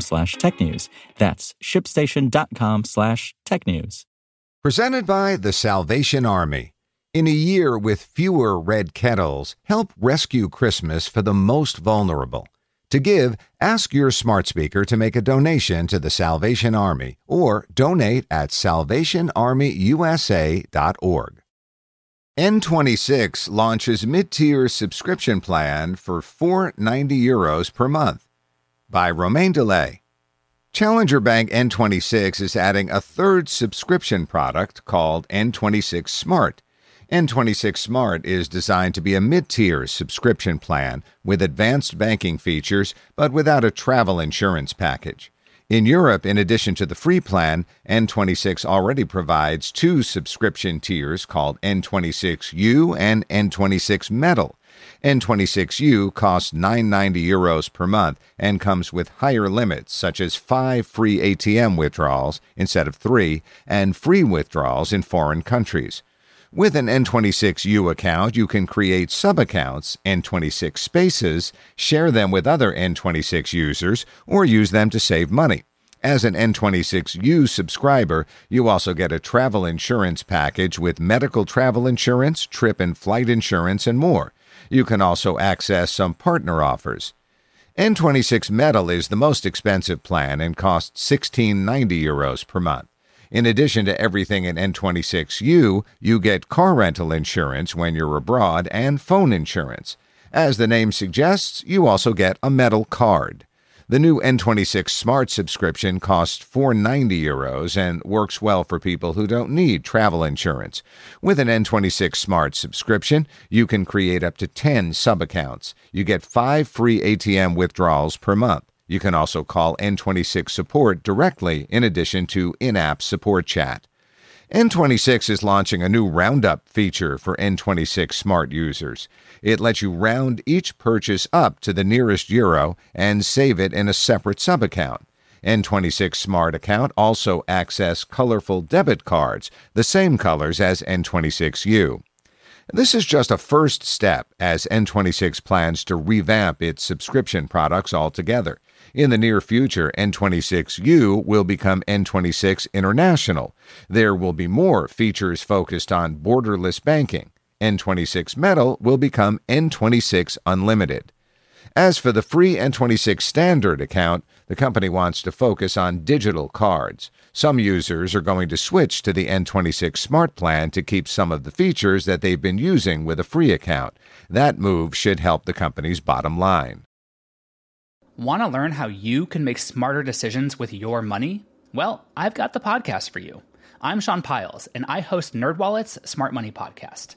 slash technews. That's shipstation.com slash technews. Presented by the Salvation Army. In a year with fewer red kettles, help rescue Christmas for the most vulnerable. To give, ask your smart speaker to make a donation to the Salvation Army or donate at salvationarmyusa.org. N26 launches mid-tier subscription plan for 490 euros per month by Romain Dillet. Challenger Bank N26 is adding a third subscription product called N26 Smart. N26 Smart is designed to be a mid tier subscription plan with advanced banking features but without a travel insurance package. In Europe, in addition to the free plan, N26 already provides two subscription tiers called N26 You and N26 Metal. N26 You costs 990 euros per month and comes with higher limits such as 5 free ATM withdrawals instead of 3 and free withdrawals in foreign countries. With an N26 You account, you can create sub-accounts, N26 spaces, share them with other N26 users, or use them to save money. As an N26 You subscriber, you also get a travel insurance package with medical travel insurance, trip and flight insurance, and more. You can also access some partner offers. N26 Metal is the most expensive plan and costs 1690 euros per month. In addition to everything in N26U, you get car rental insurance when you're abroad and phone insurance. As the name suggests, you also get a metal card. The new N26 Smart subscription costs 490 euros and works well for people who don't need travel insurance. With an N26 Smart subscription, you can create up to 10 sub-accounts. You get 5 free ATM withdrawals per month. You can also call N26 support directly in addition to in-app support chat. N26 is launching a new roundup feature for N26 smart users. It lets you round each purchase up to the nearest euro and save it in a separate sub account. N26 Smart account also access colorful debit cards, the same colors as N26 You. This is just a first step as N26 plans to revamp its subscription products altogether. In the near future, N26 You will become N26 International. There will be more features focused on borderless banking. N26 Metal will become N26 Unlimited. As for the free N26 Standard account, the company wants to focus on digital cards. Some users are going to switch to the N26 Smart Plan to keep some of the features that they've been using with a free account. That move should help the company's bottom line. Want to learn how you can make smarter decisions with your money? Well, I've got the podcast for you. I'm Sean Pyles, and I host NerdWallet's Smart Money Podcast.